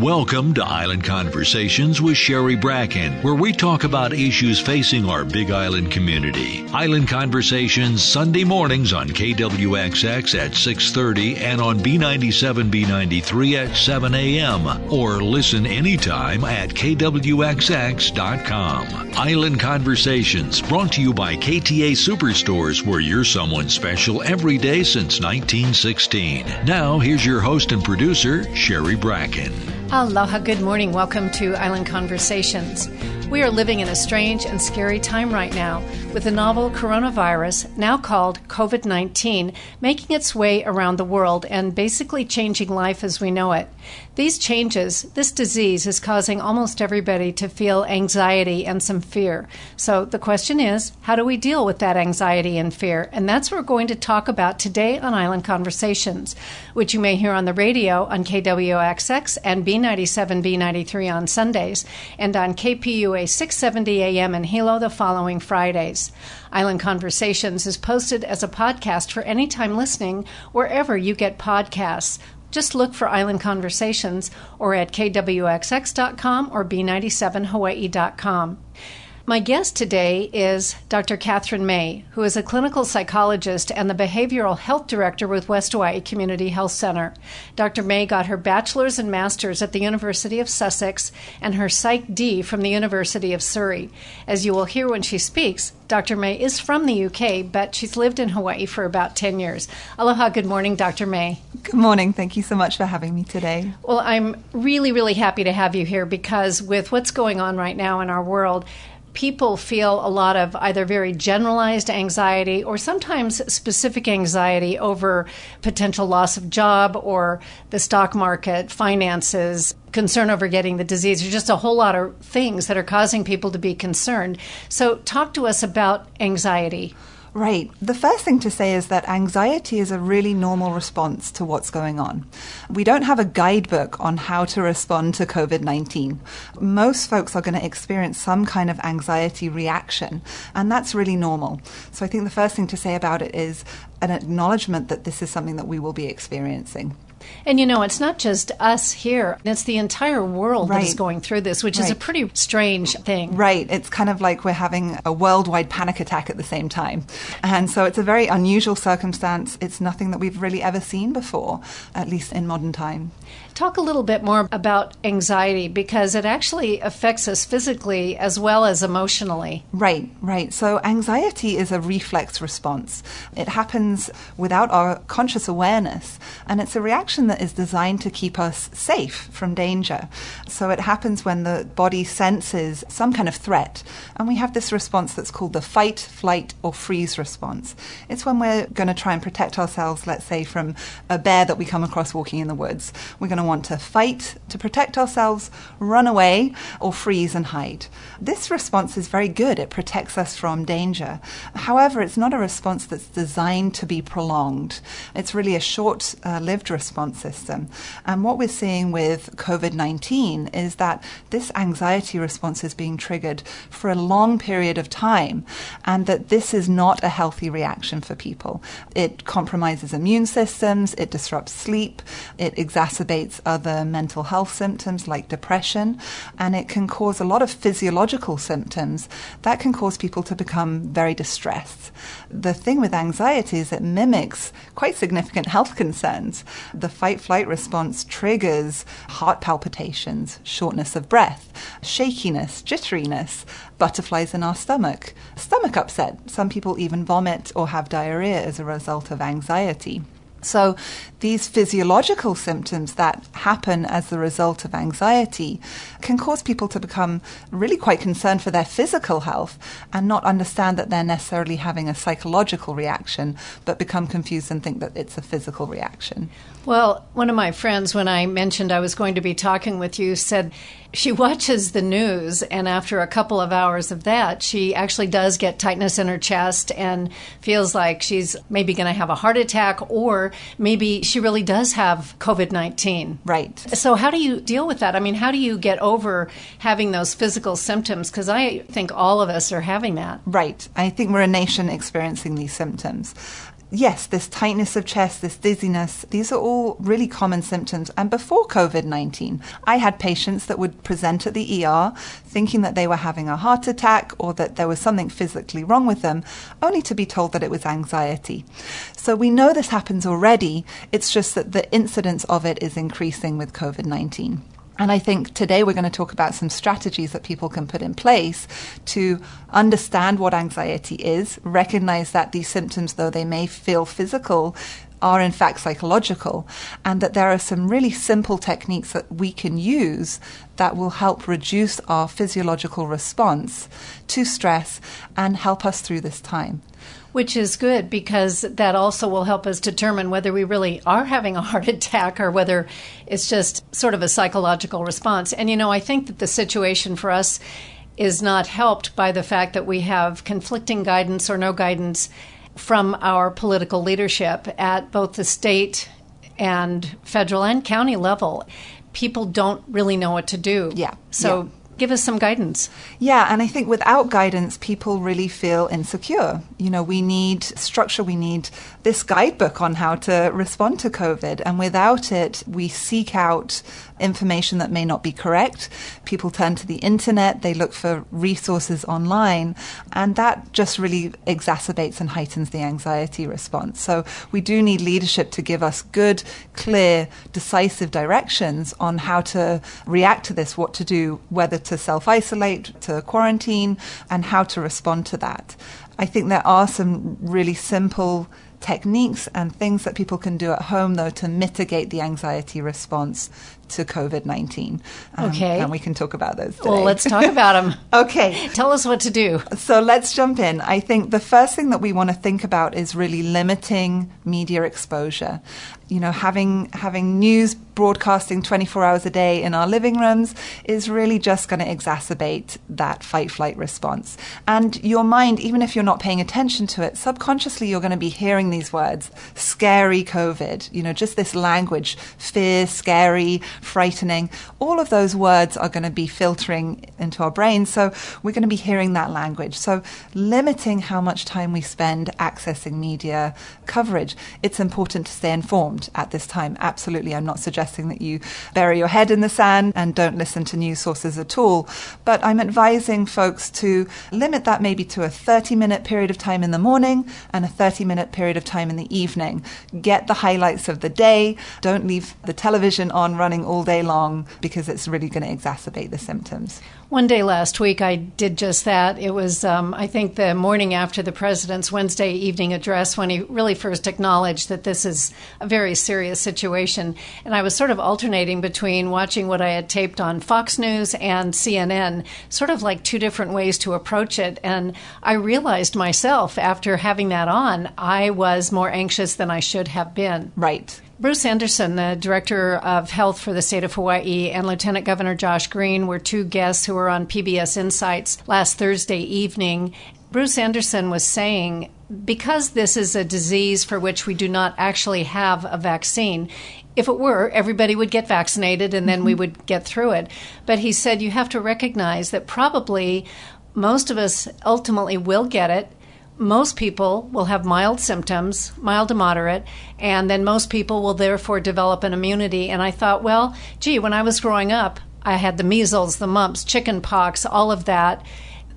Welcome to Island Conversations with Sherry Bracken, where we talk about issues facing our Big Island community. Island Conversations Sunday mornings on KWXX at 6:30 and on B97B93 at 7 a.m. or listen anytime at kwxx.com. Island Conversations brought to you by KTA Superstores, where you're someone special every day since 1916. Now, here's your host and producer, Sherry Bracken. Aloha, good morning. Welcome to Island Conversations. We are living in a strange and scary time right now with the novel coronavirus, now called COVID 19, making its way around the world and basically changing life as we know it. These changes, this disease, is causing almost everybody to feel anxiety and some fear. So the question is how do we deal with that anxiety and fear? And that's what we're going to talk about today on Island Conversations, which you may hear on the radio on KWXX and B97 B93 on Sundays and on KPUA 670 AM in Hilo the following Fridays. Island Conversations is posted as a podcast for anytime listening wherever you get podcasts. Just look for Island Conversations or at kwxx.com or b97hawaii.com. My guest today is Dr. Katherine May, who is a clinical psychologist and the behavioral health director with West Hawaii Community Health Center. Dr. May got her bachelor's and master's at the University of Sussex and her Psych D from the University of Surrey. As you will hear when she speaks, Dr. May is from the UK, but she's lived in Hawaii for about 10 years. Aloha, good morning, Dr. May. Good morning. Thank you so much for having me today. Well, I'm really, really happy to have you here because with what's going on right now in our world, people feel a lot of either very generalized anxiety or sometimes specific anxiety over potential loss of job or the stock market, finances, concern over getting the disease. There's just a whole lot of things that are causing people to be concerned. So, talk to us about anxiety. Right. The first thing to say is that anxiety is a really normal response to what's going on. We don't have a guidebook on how to respond to COVID 19. Most folks are going to experience some kind of anxiety reaction, and that's really normal. So I think the first thing to say about it is an acknowledgement that this is something that we will be experiencing. And you know, it's not just us here, it's the entire world right. that is going through this, which right. is a pretty strange thing. Right. It's kind of like we're having a worldwide panic attack at the same time. And so it's a very unusual circumstance. It's nothing that we've really ever seen before, at least in modern time. Talk a little bit more about anxiety because it actually affects us physically as well as emotionally. Right, right. So anxiety is a reflex response. It happens without our conscious awareness, and it's a reaction that is designed to keep us safe from danger. So it happens when the body senses some kind of threat, and we have this response that's called the fight, flight, or freeze response. It's when we're going to try and protect ourselves, let's say, from a bear that we come across walking in the woods. We're going to want to fight to protect ourselves, run away, or freeze and hide. This response is very good. It protects us from danger. However, it's not a response that's designed to be prolonged. It's really a short uh, lived response system. And what we're seeing with COVID 19 is that this anxiety response is being triggered for a long period of time, and that this is not a healthy reaction for people. It compromises immune systems, it disrupts sleep, it exacerbates other mental health symptoms like depression, and it can cause a lot of physiological symptoms that can cause people to become very distressed. The thing with anxiety is it mimics quite significant health concerns. The fight flight response triggers heart palpitations, shortness of breath, shakiness, jitteriness, butterflies in our stomach, stomach upset. Some people even vomit or have diarrhea as a result of anxiety. So, these physiological symptoms that happen as the result of anxiety can cause people to become really quite concerned for their physical health and not understand that they're necessarily having a psychological reaction, but become confused and think that it's a physical reaction. Well, one of my friends, when I mentioned I was going to be talking with you, said she watches the news, and after a couple of hours of that, she actually does get tightness in her chest and feels like she's maybe going to have a heart attack, or maybe she really does have COVID 19. Right. So, how do you deal with that? I mean, how do you get over having those physical symptoms? Because I think all of us are having that. Right. I think we're a nation experiencing these symptoms yes, this tightness of chest, this dizziness, these are all really common symptoms. And before COVID 19, I had patients that would present at the ER thinking that they were having a heart attack or that there was something physically wrong with them, only to be told that it was anxiety. So we know this happens already. It's just that the incidence of it is increasing with COVID 19. And I think today we're going to talk about some strategies that people can put in place to understand what anxiety is, recognize that these symptoms, though they may feel physical, are in fact psychological, and that there are some really simple techniques that we can use that will help reduce our physiological response to stress and help us through this time. Which is good because that also will help us determine whether we really are having a heart attack or whether it's just sort of a psychological response. And you know, I think that the situation for us is not helped by the fact that we have conflicting guidance or no guidance from our political leadership at both the state and federal and county level. People don't really know what to do. Yeah. So give us some guidance. Yeah, and I think without guidance, people really feel insecure. You know, we need structure, we need this guidebook on how to respond to COVID. And without it, we seek out information that may not be correct. People turn to the internet, they look for resources online, and that just really exacerbates and heightens the anxiety response. So we do need leadership to give us good, clear, decisive directions on how to react to this, what to do, whether to self isolate, to quarantine, and how to respond to that. I think there are some really simple techniques and things that people can do at home, though, to mitigate the anxiety response to COVID 19. Um, okay. And we can talk about those today. Well, let's talk about them. okay. Tell us what to do. So let's jump in. I think the first thing that we want to think about is really limiting media exposure. You know, having having news broadcasting 24 hours a day in our living rooms is really just going to exacerbate that fight flight response. And your mind, even if you're not paying attention to it, subconsciously you're going to be hearing these words scary COVID, you know, just this language fear, scary, frightening. All of those words are going to be filtering into our brains. So we're going to be hearing that language. So limiting how much time we spend accessing media coverage. It's important to stay informed at this time. Absolutely. I'm not suggesting that you bury your head in the sand and don't listen to news sources at all. But I'm advising folks to limit that maybe to a 30 minute period of time in the morning and a 30 minute period of time in the evening. Get the highlights of the day. Don't leave the television on running all day long because it's really going to exacerbate the symptoms. One day last week, I did just that. It was, um, I think, the morning after the president's Wednesday evening address when he really first acknowledged that this is a very serious situation. And I was sort of alternating between watching what I had taped on Fox News and CNN, sort of like two different ways to approach it. And I realized myself after having that on, I was more anxious than I should have been. Right. Bruce Anderson, the Director of Health for the state of Hawaii, and Lieutenant Governor Josh Green were two guests who were on PBS Insights last Thursday evening. Bruce Anderson was saying because this is a disease for which we do not actually have a vaccine, if it were, everybody would get vaccinated and then mm-hmm. we would get through it. But he said you have to recognize that probably most of us ultimately will get it most people will have mild symptoms, mild to moderate, and then most people will therefore develop an immunity. And I thought, well, gee, when I was growing up, I had the measles, the mumps, chicken pox, all of that.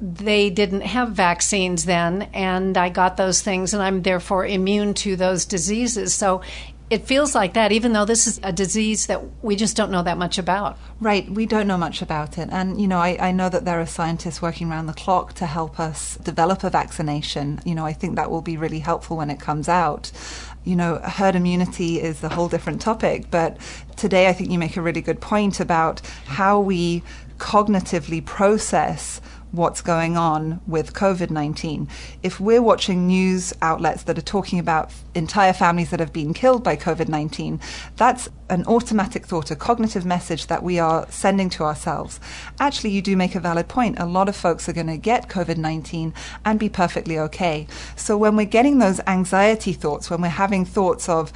They didn't have vaccines then, and I got those things, and I'm therefore immune to those diseases. So it feels like that, even though this is a disease that we just don't know that much about. Right, we don't know much about it. And, you know, I, I know that there are scientists working around the clock to help us develop a vaccination. You know, I think that will be really helpful when it comes out. You know, herd immunity is a whole different topic, but today I think you make a really good point about how we cognitively process what's going on with COVID 19. If we're watching news outlets that are talking about entire families that have been killed by COVID 19, that's an automatic thought, a cognitive message that we are sending to ourselves. Actually, you do make a valid point. A lot of folks are going to get COVID 19 and be perfectly okay. So when we're getting those anxiety thoughts, when we're having thoughts of,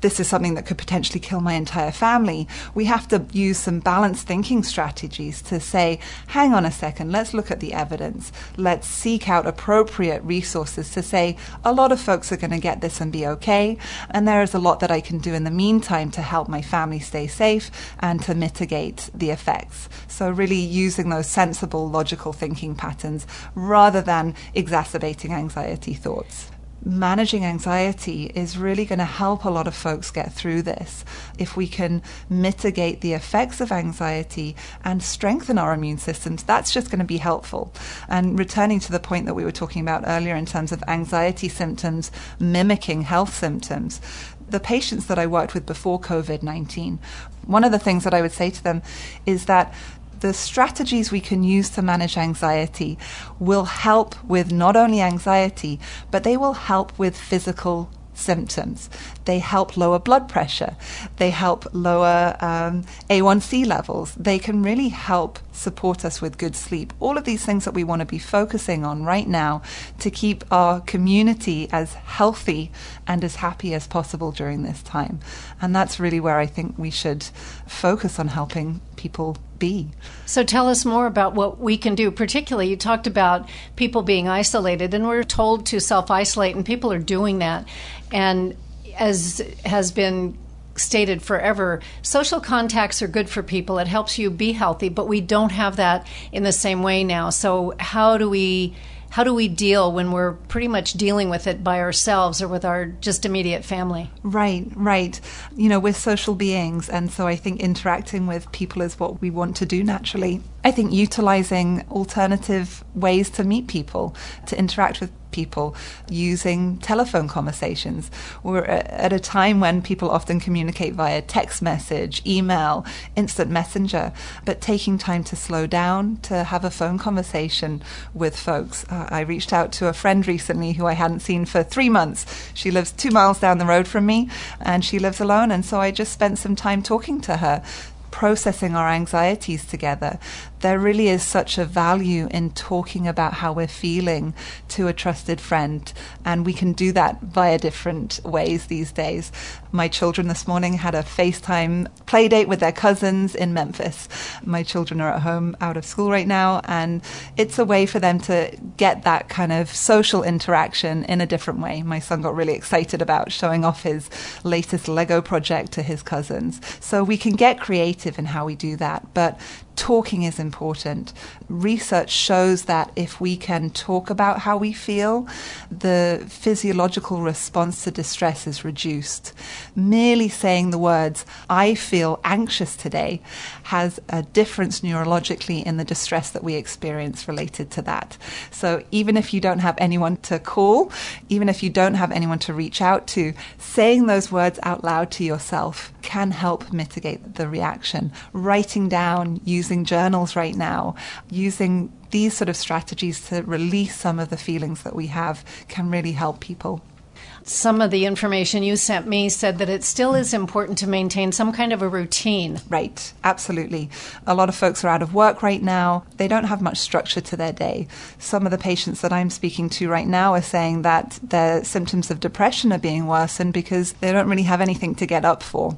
this is something that could potentially kill my entire family. We have to use some balanced thinking strategies to say, hang on a second, let's look at the evidence. Let's seek out appropriate resources to say, a lot of folks are going to get this and be okay. And there is a lot that I can do in the meantime to help my family stay safe and to mitigate the effects. So, really using those sensible, logical thinking patterns rather than exacerbating anxiety thoughts managing anxiety is really going to help a lot of folks get through this. If we can mitigate the effects of anxiety and strengthen our immune systems, that's just going to be helpful. And returning to the point that we were talking about earlier in terms of anxiety symptoms mimicking health symptoms, the patients that I worked with before COVID 19, one of the things that I would say to them is that the strategies we can use to manage anxiety will help with not only anxiety, but they will help with physical symptoms. They help lower blood pressure. They help lower um, A1C levels. They can really help support us with good sleep. All of these things that we want to be focusing on right now to keep our community as healthy and as happy as possible during this time. And that's really where I think we should focus on helping people be. So tell us more about what we can do. Particularly, you talked about people being isolated, and we're told to self isolate, and people are doing that. And as has been stated forever, social contacts are good for people. It helps you be healthy, but we don't have that in the same way now. So, how do we how do we deal when we're pretty much dealing with it by ourselves or with our just immediate family? Right, right. You know, we're social beings, and so I think interacting with people is what we want to do naturally. I think utilizing alternative ways to meet people, to interact with people using telephone conversations. We're at a time when people often communicate via text message, email, instant messenger, but taking time to slow down, to have a phone conversation with folks. Uh, I reached out to a friend recently who I hadn't seen for three months. She lives two miles down the road from me and she lives alone, and so I just spent some time talking to her processing our anxieties together, there really is such a value in talking about how we're feeling to a trusted friend. And we can do that via different ways these days. My children this morning had a FaceTime play date with their cousins in Memphis. My children are at home out of school right now, and it's a way for them to get that kind of social interaction in a different way. My son got really excited about showing off his latest Lego project to his cousins. So we can get creative in how we do that, but talking is important. Research shows that if we can talk about how we feel, the physiological response to distress is reduced. Merely saying the words, I feel anxious today, has a difference neurologically in the distress that we experience related to that. So even if you don't have anyone to call, even if you don't have anyone to reach out to, saying those words out loud to yourself can help mitigate the reaction. Writing down, using journals right now, using these sort of strategies to release some of the feelings that we have can really help people. Some of the information you sent me said that it still is important to maintain some kind of a routine. Right, absolutely. A lot of folks are out of work right now. They don't have much structure to their day. Some of the patients that I'm speaking to right now are saying that their symptoms of depression are being worsened because they don't really have anything to get up for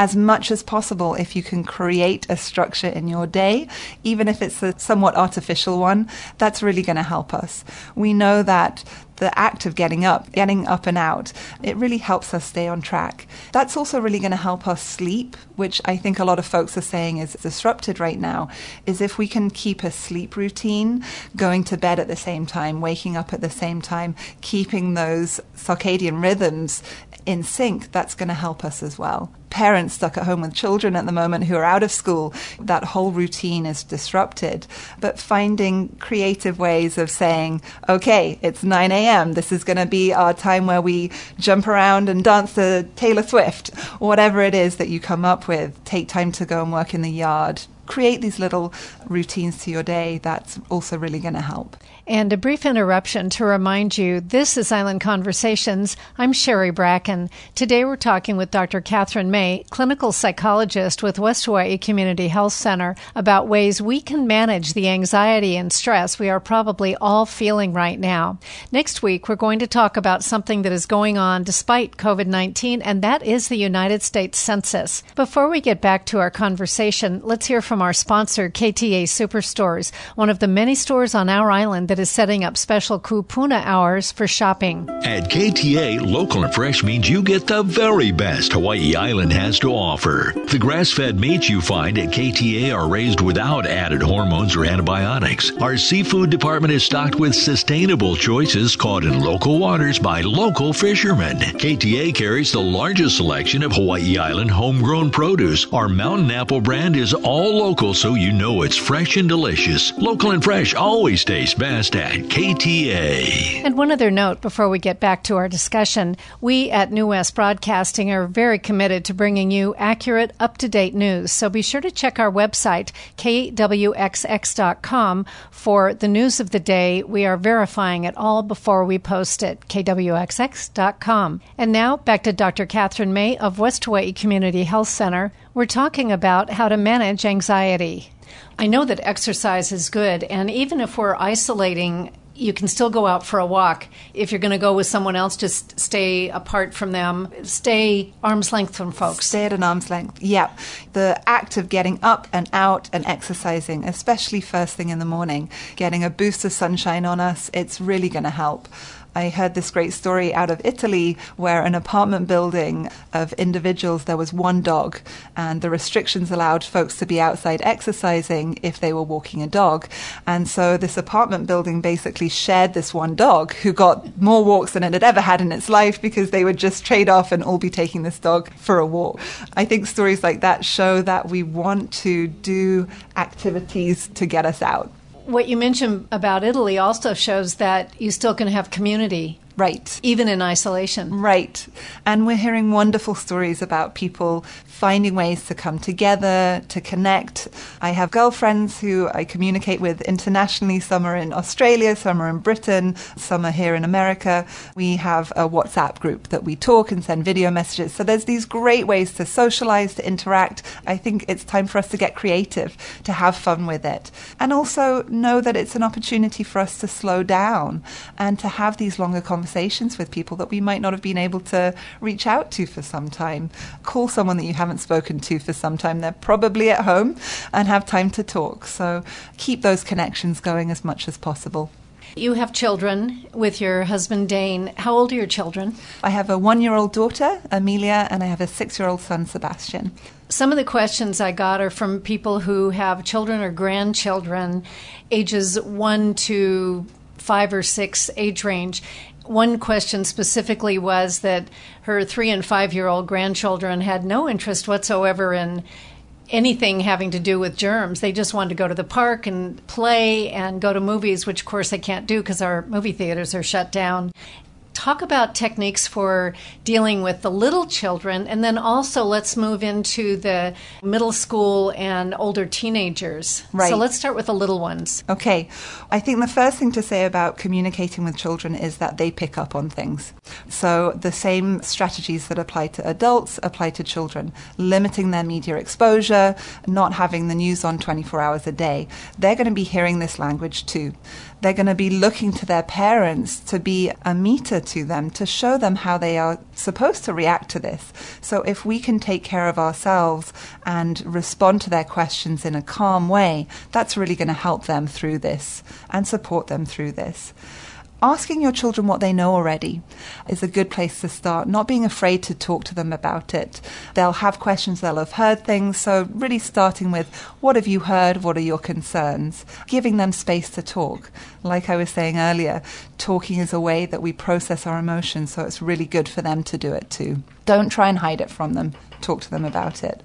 as much as possible if you can create a structure in your day, even if it's a somewhat artificial one, that's really going to help us. We know that the act of getting up, getting up and out, it really helps us stay on track. That's also really going to help us sleep, which I think a lot of folks are saying is disrupted right now, is if we can keep a sleep routine, going to bed at the same time, waking up at the same time, keeping those circadian rhythms in sync, that's going to help us as well. Parents stuck at home with children at the moment who are out of school, that whole routine is disrupted. But finding creative ways of saying, okay, it's 9 a.m., this is going to be our time where we jump around and dance to Taylor Swift, whatever it is that you come up with, take time to go and work in the yard, create these little routines to your day, that's also really going to help. And a brief interruption to remind you this is Island Conversations. I'm Sherry Bracken. Today we're talking with Dr. Katherine May, clinical psychologist with West Hawaii Community Health Center, about ways we can manage the anxiety and stress we are probably all feeling right now. Next week, we're going to talk about something that is going on despite COVID 19, and that is the United States Census. Before we get back to our conversation, let's hear from our sponsor, KTA Superstores, one of the many stores on our island that is setting up special kupuna hours for shopping. At KTA, local and fresh means you get the very best Hawaii Island has to offer. The grass fed meats you find at KTA are raised without added hormones or antibiotics. Our seafood department is stocked with sustainable choices caught in local waters by local fishermen. KTA carries the largest selection of Hawaii Island homegrown produce. Our mountain apple brand is all local so you know it's fresh and delicious. Local and fresh always tastes best at KTA. And one other note before we get back to our discussion we at New West Broadcasting are very committed to bringing you accurate, up to date news. So be sure to check our website, kwxx.com, for the news of the day. We are verifying it all before we post it, kwxx.com. And now back to Dr. Katherine May of West Hawaii Community Health Center. We're talking about how to manage anxiety. I know that exercise is good, and even if we're isolating, you can still go out for a walk. If you're going to go with someone else, just stay apart from them. Stay arm's length from folks. Stay at an arm's length. Yeah. The act of getting up and out and exercising, especially first thing in the morning, getting a boost of sunshine on us, it's really going to help. I heard this great story out of Italy where an apartment building of individuals, there was one dog, and the restrictions allowed folks to be outside exercising if they were walking a dog. And so this apartment building basically shared this one dog who got more walks than it had ever had in its life because they would just trade off and all be taking this dog for a walk. I think stories like that show that we want to do activities to get us out what you mentioned about Italy also shows that you still can have community Right. Even in isolation. Right. And we're hearing wonderful stories about people finding ways to come together, to connect. I have girlfriends who I communicate with internationally. Some are in Australia, some are in Britain, some are here in America. We have a WhatsApp group that we talk and send video messages. So there's these great ways to socialize, to interact. I think it's time for us to get creative, to have fun with it. And also know that it's an opportunity for us to slow down and to have these longer conversations conversations with people that we might not have been able to reach out to for some time. Call someone that you haven't spoken to for some time. They're probably at home and have time to talk. So keep those connections going as much as possible. You have children with your husband Dane. How old are your children? I have a one year old daughter, Amelia, and I have a six year old son, Sebastian. Some of the questions I got are from people who have children or grandchildren, ages one to five or six age range one question specifically was that her three and five year old grandchildren had no interest whatsoever in anything having to do with germs. They just wanted to go to the park and play and go to movies, which of course they can't do because our movie theaters are shut down talk about techniques for dealing with the little children, and then also let's move into the middle school and older teenagers. Right. So let's start with the little ones. Okay. I think the first thing to say about communicating with children is that they pick up on things. So the same strategies that apply to adults apply to children, limiting their media exposure, not having the news on 24 hours a day. They're going to be hearing this language too. They're going to be looking to their parents to be a meter to them, to show them how they are supposed to react to this. So if we can take care of ourselves and respond to their questions in a calm way, that's really going to help them through this and support them through this asking your children what they know already is a good place to start. Not being afraid to talk to them about it. They'll have questions, they'll have heard things. So, really starting with what have you heard? What are your concerns? Giving them space to talk. Like I was saying earlier, talking is a way that we process our emotions, so it's really good for them to do it too. Don't try and hide it from them, talk to them about it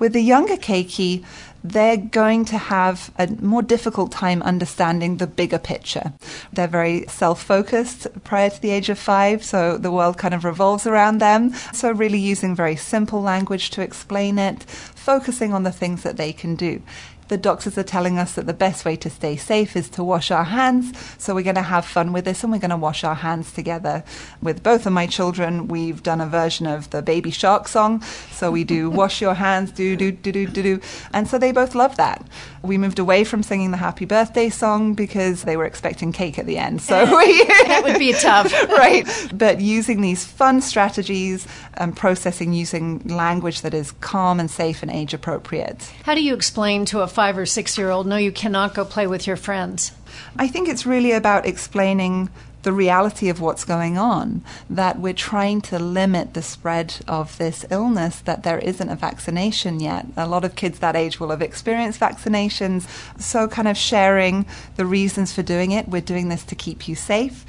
With the younger keiki, they're going to have a more difficult time understanding the bigger picture. They're very self focused prior to the age of five, so the world kind of revolves around them. So, really using very simple language to explain it, focusing on the things that they can do the doctors are telling us that the best way to stay safe is to wash our hands. So we're going to have fun with this and we're going to wash our hands together. With both of my children, we've done a version of the Baby Shark song. So we do wash your hands, do, do, do, do, do, do. And so they both love that. We moved away from singing the happy birthday song because they were expecting cake at the end. So we. that would be tough. right. But using these fun strategies and processing using language that is calm and safe and age appropriate. How do you explain to a five or six year old, no, you cannot go play with your friends? I think it's really about explaining the reality of what's going on, that we're trying to limit the spread of this illness, that there isn't a vaccination yet. A lot of kids that age will have experienced vaccinations. So, kind of sharing the reasons for doing it. We're doing this to keep you safe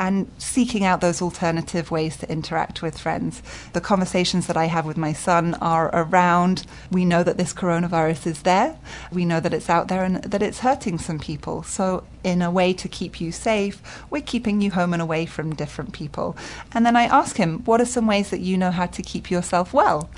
and seeking out those alternative ways to interact with friends. The conversations that I have with my son are around we know that this coronavirus is there, we know that it's out there and that it's hurting some people. So, in a way to keep you safe, we're keeping you home and away from different people. And then I ask him, What are some ways that you know how to keep yourself well?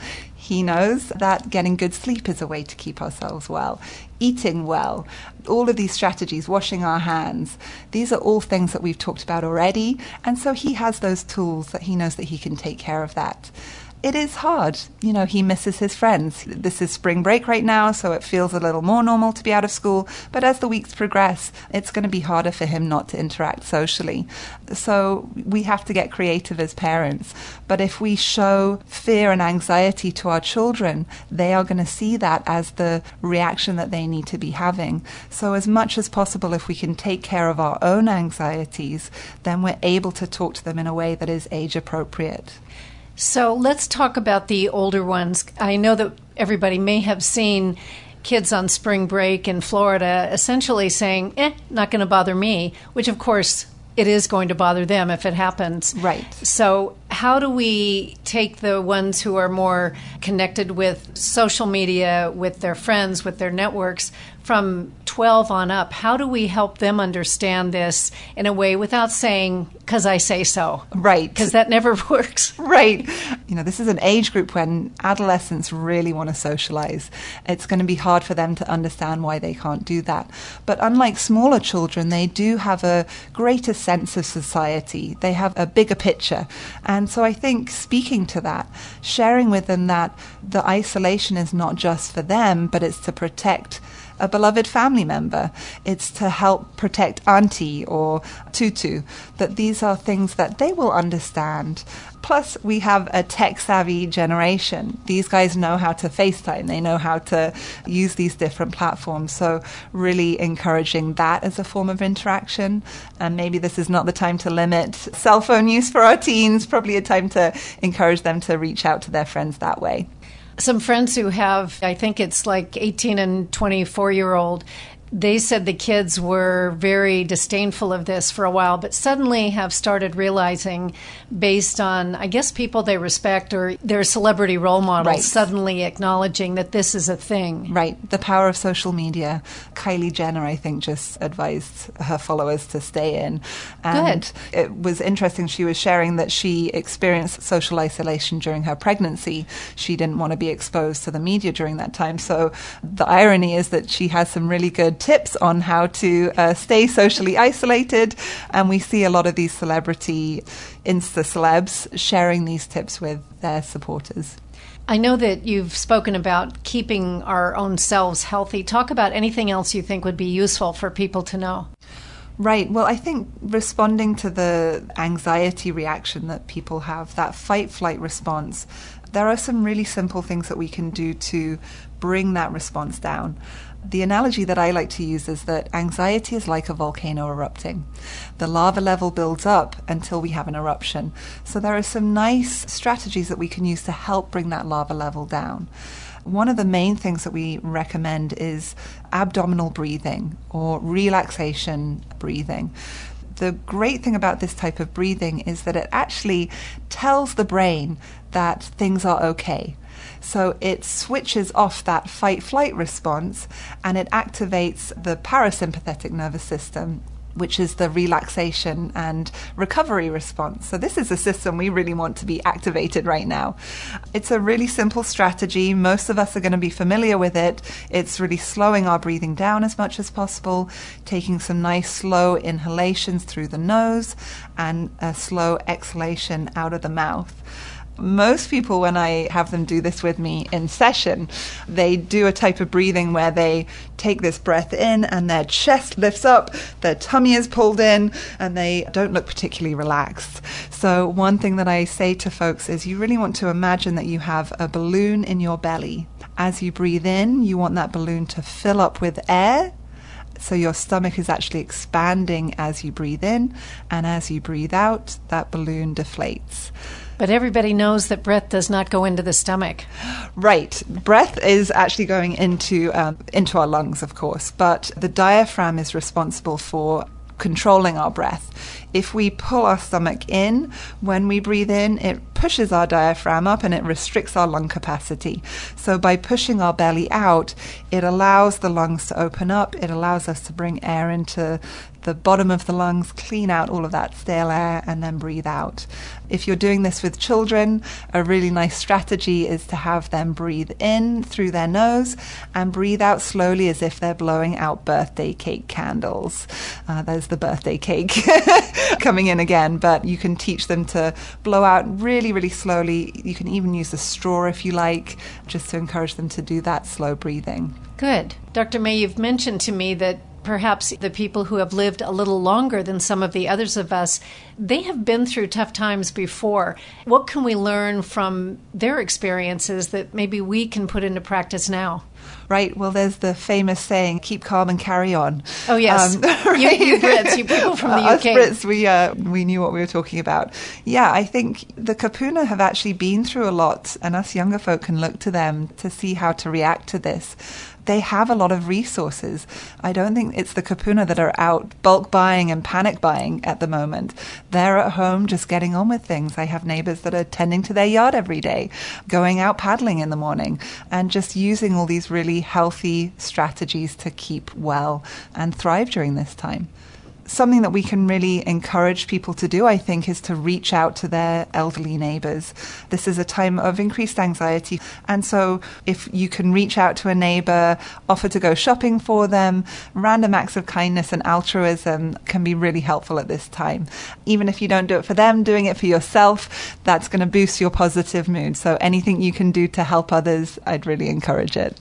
He knows that getting good sleep is a way to keep ourselves well, eating well, all of these strategies, washing our hands. These are all things that we've talked about already. And so he has those tools that he knows that he can take care of that it is hard. You know, he misses his friends. This is spring break right now, so it feels a little more normal to be out of school. But as the weeks progress, it's going to be harder for him not to interact socially. So we have to get creative as parents. But if we show fear and anxiety to our children, they are going to see that as the reaction that they need to be having. So, as much as possible, if we can take care of our own anxieties, then we're able to talk to them in a way that is age appropriate. So let's talk about the older ones. I know that everybody may have seen kids on spring break in Florida essentially saying, eh, not going to bother me, which of course it is going to bother them if it happens. Right. So, how do we take the ones who are more connected with social media, with their friends, with their networks, from 12 on up, how do we help them understand this in a way without saying, because I say so? Right. Because that never works. Right. You know, this is an age group when adolescents really want to socialize. It's going to be hard for them to understand why they can't do that. But unlike smaller children, they do have a greater sense of society, they have a bigger picture. And so I think speaking to that, sharing with them that the isolation is not just for them, but it's to protect a beloved family member. It's to help protect Auntie or Tutu, that these are things that they will understand. Plus, we have a tech savvy generation. These guys know how to FaceTime, they know how to use these different platforms. So, really encouraging that as a form of interaction. And maybe this is not the time to limit cell phone use for our teens, probably a time to encourage them to reach out to their friends that way some friends who have, I think it's like 18 and 24 year old, they said the kids were very disdainful of this for a while, but suddenly have started realizing, based on, I guess, people they respect or their celebrity role models, right. suddenly acknowledging that this is a thing. Right. The power of social media. Kylie Jenner, I think, just advised her followers to stay in. And Good. it was interesting. She was sharing that she experienced social isolation during her pregnancy. She didn't want to be exposed to the media during that time. So the irony is that she has some really good tips on how to uh, stay socially isolated. And we see a lot of these celebrity Insta celebs sharing these tips with their supporters. I know that you've spoken about keeping our own selves healthy. Talk about anything else you think would be useful for people to know. Right. Well, I think responding to the anxiety reaction that people have, that fight flight response, there are some really simple things that we can do to bring that response down. The analogy that I like to use is that anxiety is like a volcano erupting. The lava level builds up until we have an eruption. So there are some nice strategies that we can use to help bring that lava level down. One of the main things that we recommend is abdominal breathing or relaxation breathing the great thing about this type of breathing is that it actually tells the brain that things are okay So it switches off that fight flight response and it activates the parasympathetic nervous system which is the relaxation and recovery response. So, this is a system we really want to be activated right now. It's a really simple strategy. Most of us are going to be familiar with it. It's really slowing our breathing down as much as possible, taking some nice slow inhalations through the nose and a slow exhalation out of the mouth most people, when I have them do this with me in session, they do a type of breathing where they take this breath in and their chest lifts up, their tummy is pulled in, and they don't look particularly relaxed. So, one thing that I say to folks is you really want to imagine that you have a balloon in your belly. As you breathe in, you want that balloon to fill up with air so your stomach is actually expanding as you breathe in, and as you breathe out, that balloon deflates. But everybody knows that breath does not go into the stomach. Right. Breath is actually going into um, into our lungs, of course, but the diaphragm is responsible for controlling our breath. If we pull our stomach in when we breathe in, it pushes our diaphragm up and it restricts our lung capacity. So, by pushing our belly out, it allows the lungs to open up, it allows us to bring air into the bottom of the lungs, clean out all of that stale air, and then breathe out. If you're doing this with children, a really nice strategy is to have them breathe in through their nose and breathe out slowly as if they're blowing out birthday cake candles. Uh, there's the birthday cake coming in again, but you can teach them to blow out really, really slowly. You can even use a straw if you like, just to encourage them to do that slow breathing. Good. Dr. May, you've mentioned to me that perhaps the people who have lived a little longer than some of the others of us, they have been through tough times before. What can we learn from their experiences that maybe we can put into practice now? Right. Well, there's the famous saying, "Keep calm and carry on." Oh yes, um, right? you, you, Brits, you people from the UK. Us Brits, we uh, we knew what we were talking about. Yeah, I think the kupuna have actually been through a lot, and us younger folk can look to them to see how to react to this they have a lot of resources. I don't think it's the kupuna that are out bulk buying and panic buying at the moment. They're at home just getting on with things. I have neighbors that are tending to their yard every day, going out paddling in the morning, and just using all these really healthy strategies to keep well and thrive during this time something that we can really encourage people to do, I think, is to reach out to their elderly neighbors. This is a time of increased anxiety. And so, if you can reach out to a neighbor, offer to go shopping for them, random acts of kindness and altruism can be really helpful at this time. Even if you don't do it for them, doing it for yourself, that's going to boost your positive mood. So, anything you can do to help others, I'd really encourage it.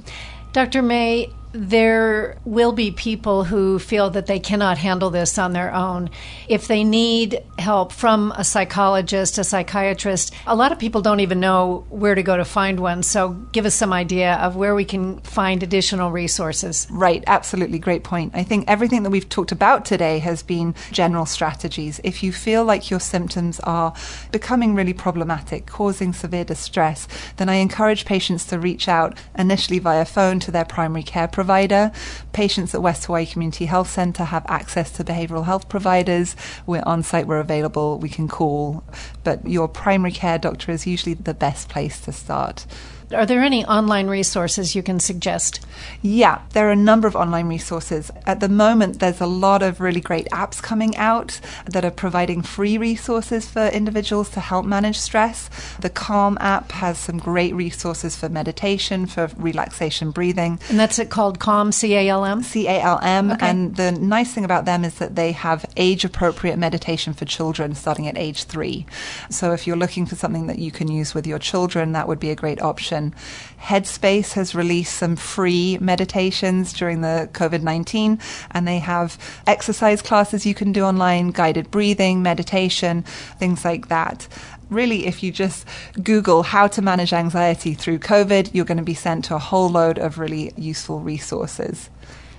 Dr. May, there will be people who feel that they cannot handle this on their own. If they need help from a psychologist, a psychiatrist, a lot of people don't even know where to go to find one. So give us some idea of where we can find additional resources. Right, absolutely. Great point. I think everything that we've talked about today has been general strategies. If you feel like your symptoms are becoming really problematic, causing severe distress, then I encourage patients to reach out initially via phone to their primary care provider provider. Patients at West Hawaii Community Health Centre have access to behavioural health providers. We're on site, we're available, we can call. But your primary care doctor is usually the best place to start. Are there any online resources you can suggest? Yeah, there are a number of online resources. At the moment, there's a lot of really great apps coming out that are providing free resources for individuals to help manage stress. The Calm app has some great resources for meditation, for relaxation breathing. And that's it called Calm, C A L M? C A L M. Okay. And the nice thing about them is that they have age appropriate meditation for children starting at age three. So if you're looking for something that you can use with your children, that would be a great option meditation. Headspace has released some free meditations during the COVID 19, and they have exercise classes you can do online, guided breathing, meditation, things like that really, if you just Google how to manage anxiety through COVID, you're going to be sent to a whole load of really useful resources.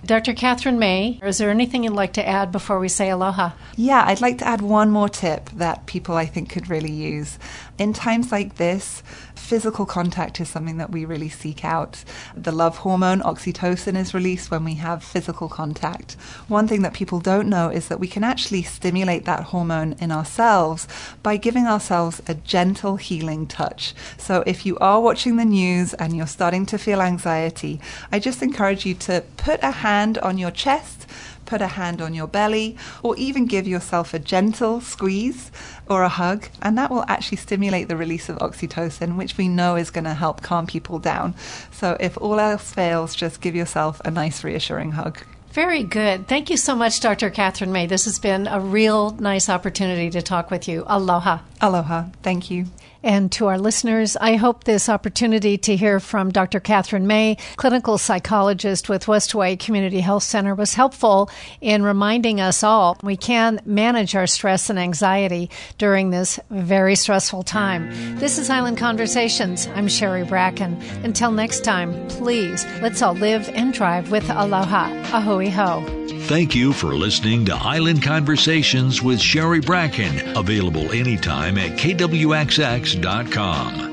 Dr. Katherine May, is there anything you'd like to add before we say aloha? Yeah, I'd like to add one more tip that people I think could really use. In times like this, physical contact is something that we really seek out. The love hormone, oxytocin, is released when we have physical contact. One thing that people don't know is that we can actually stimulate that hormone in ourselves by giving ourselves a gentle healing touch. So if you are watching the news and you're starting to feel anxiety, I just encourage you to put a hand on your chest put a hand on your belly, or even give yourself a gentle squeeze or a hug, and that will actually stimulate the release of oxytocin, which we know is going to help calm people down. So if all else fails, just give yourself a nice, reassuring hug. Very good. Thank you so much, Dr. Katherine May. This has been a real nice opportunity to talk with you. Aloha. Aloha. Thank you. And to our listeners, I hope this opportunity to hear from Dr. Katherine May, clinical psychologist with West Hawaii Community Health Center, was helpful in reminding us all we can manage our stress and anxiety during this very stressful time. This is Island Conversations. I'm Sherry Bracken. Until next time, please let's all live and drive with aloha. A hui hou. Thank you for listening to Island Conversations with Sherry Bracken, available anytime at KWXX.com.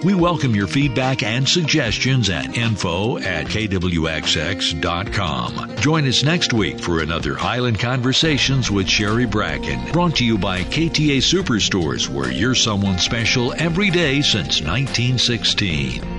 We welcome your feedback and suggestions at info at KWXX.com. Join us next week for another Island Conversations with Sherry Bracken, brought to you by KTA Superstores, where you're someone special every day since 1916.